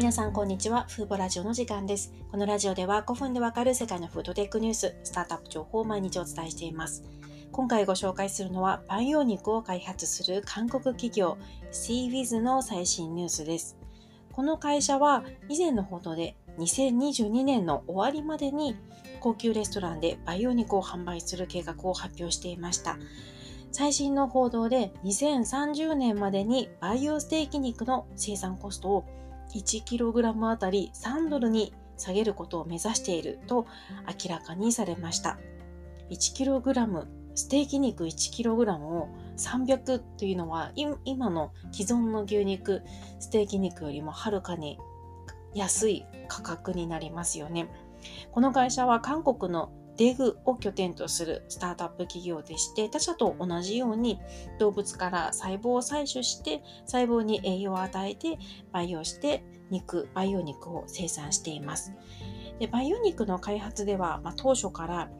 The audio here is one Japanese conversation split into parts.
皆さん、こんにちは。フーボラジオの時間です。このラジオでは5分でわかる世界のフードテックニュース、スタートアップ情報を毎日お伝えしています。今回ご紹介するのは、培養肉を開発する韓国企業 CWIZ の最新ニュースです。この会社は以前の報道で2022年の終わりまでに高級レストランで培養肉を販売する計画を発表していました。最新の報道で2030年までに培養ステーキ肉の生産コストを 1kg あたり3ドルに下げることを目指していると明らかにされました。1kg、ステーキ肉 1kg を300というのは今の既存の牛肉、ステーキ肉よりもはるかに安い価格になりますよね。この会社は韓国のデグを拠点とするスタートアップ企業でして、他社と同じように動物から細胞を採取して、細胞に栄養を与えて培養して肉、培養肉を生産しています。で培養肉の開発では、まあ、当初から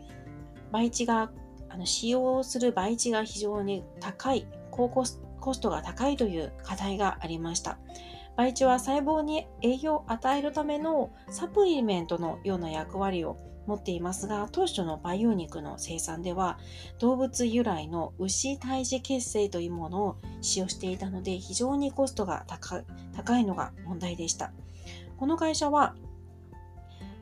培地があの使用する培地が非常に高い、高コスコストが高いという課題がありました。培地は細胞に栄養を与えるためのサプリメントのような役割を持っていますが、当初の培養肉の生産では、動物由来の牛胎児血清というものを使用していたので、非常にコストが高いのが問題でした。この会社は、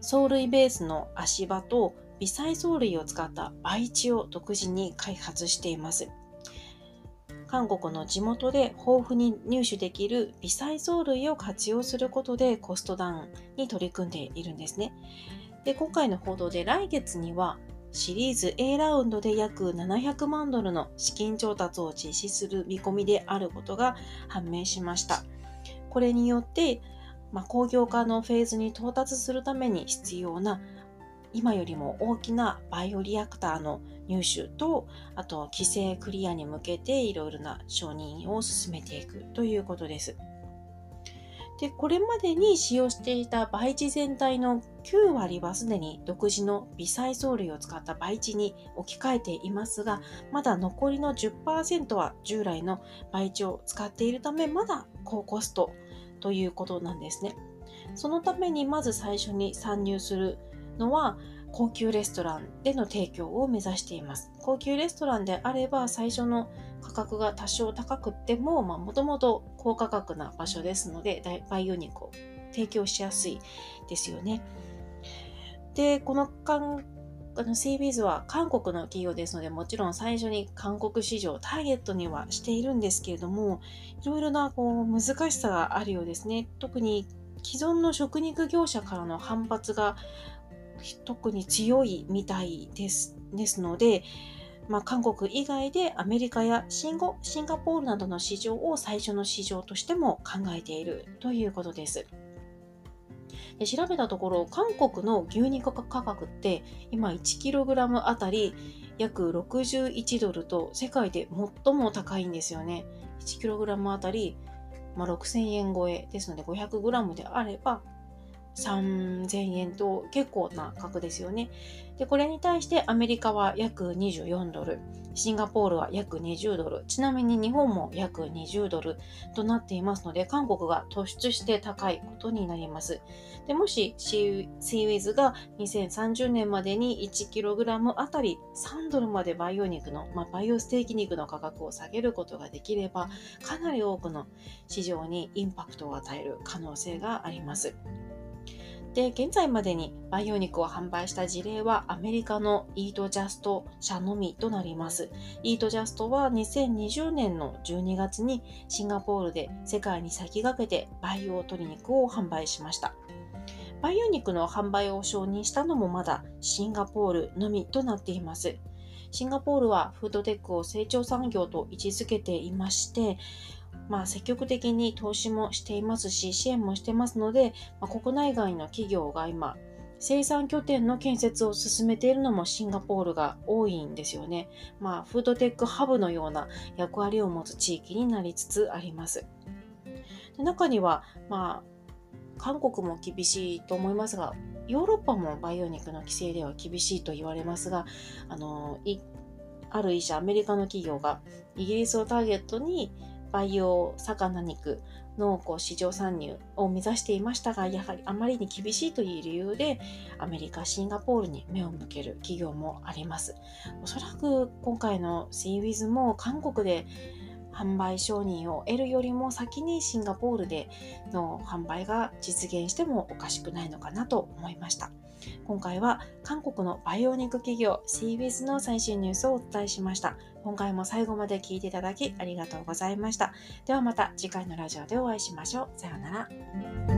藻類ベースの足場と微細藻類を使った培地を独自に開発しています。韓国の地元で豊富に入手できる微細藻類を活用することでコストダウンに取り組んでいるんですね。で、今回の報道で来月にはシリーズ A ラウンドで約700万ドルの資金調達を実施する見込みであることが判明しました。これによって、まあ、工業化のフェーズに到達するために必要な今よりも大きなバイオリアクターの入手と、あと規制クリアに向けていろいろな承認を進めていくということです。で、これまでに使用していた培地全体の9割はすでに独自の微細藻類を使った培地に置き換えていますが、まだ残りの10%は従来の培地を使っているため、まだ高コストということなんですね。そのためにまず最初に参入するのは高級レストランでの提供を目指しています。高級レストランであれば最初の価格が多少高くても、もともと高価格な場所ですので、培養肉を提供しやすいですよね。で、この韓あの CBZ は韓国の企業ですので、もちろん最初に韓国市場ターゲットにはしているんですけれども、いろいろなこう難しさがあるようですね。特に既存の食肉業者からの反発が特に強いみたいですですので、まあ、韓国以外でアメリカやシンゴシンガポールなどの市場を最初の市場としても考えているということです。で調べたところ、韓国の牛肉価格って今 1kg あたり約61ドルと世界で最も高いんですよね。1kg あたり、まあ、6000円超えですので 500g であれば3000円と結構な額ですよね。で、これに対してアメリカは約24ドル、シンガポールは約20ドル、ちなみに日本も約20ドルとなっていますので、韓国が突出して高いことになります。で、もしシーウィズが2030年までに 1kg あたり3ドルまで培養肉の、まあ、培養ステーキ肉の価格を下げることができれば、かなり多くの市場にインパクトを与える可能性があります。で、現在までに培養肉を販売した事例はアメリカのイートジャスト社のみとなります。イートジャストは2020年の12月にシンガポールで世界に先駆けて培養鶏肉を販売しました。培養肉の販売を承認したのもまだシンガポールのみとなっています。シンガポールはフードテックを成長産業と位置づけていまして、まあ、積極的に投資もしていますし、支援もしてますので、まあ、国内外の企業が今、生産拠点の建設を進めているのもシンガポールが多いんですよね。まあ、フードテックハブのような役割を持つ地域になりつつあります。で中には、まあ、韓国も厳しいと思いますが、ヨーロッパも培養肉の規制では厳しいと言われますが、あの、ある医者、アメリカの企業がイギリスをターゲットに培養魚肉のこう市場参入を目指していましたが、やはりあまりに厳しいという理由で、アメリカ、シンガポールに目を向ける企業もあります。おそらく今回のシーウィズも韓国で販売承認を得るよりも先にシンガポールでの販売が実現してもおかしくないのかなと思いました。今回は韓国のバイオニック企業 CBS の最新ニュースをお伝えしました。今回も最後まで聞いていただきありがとうございました。ではまた次回のラジオでお会いしましょう。さようなら。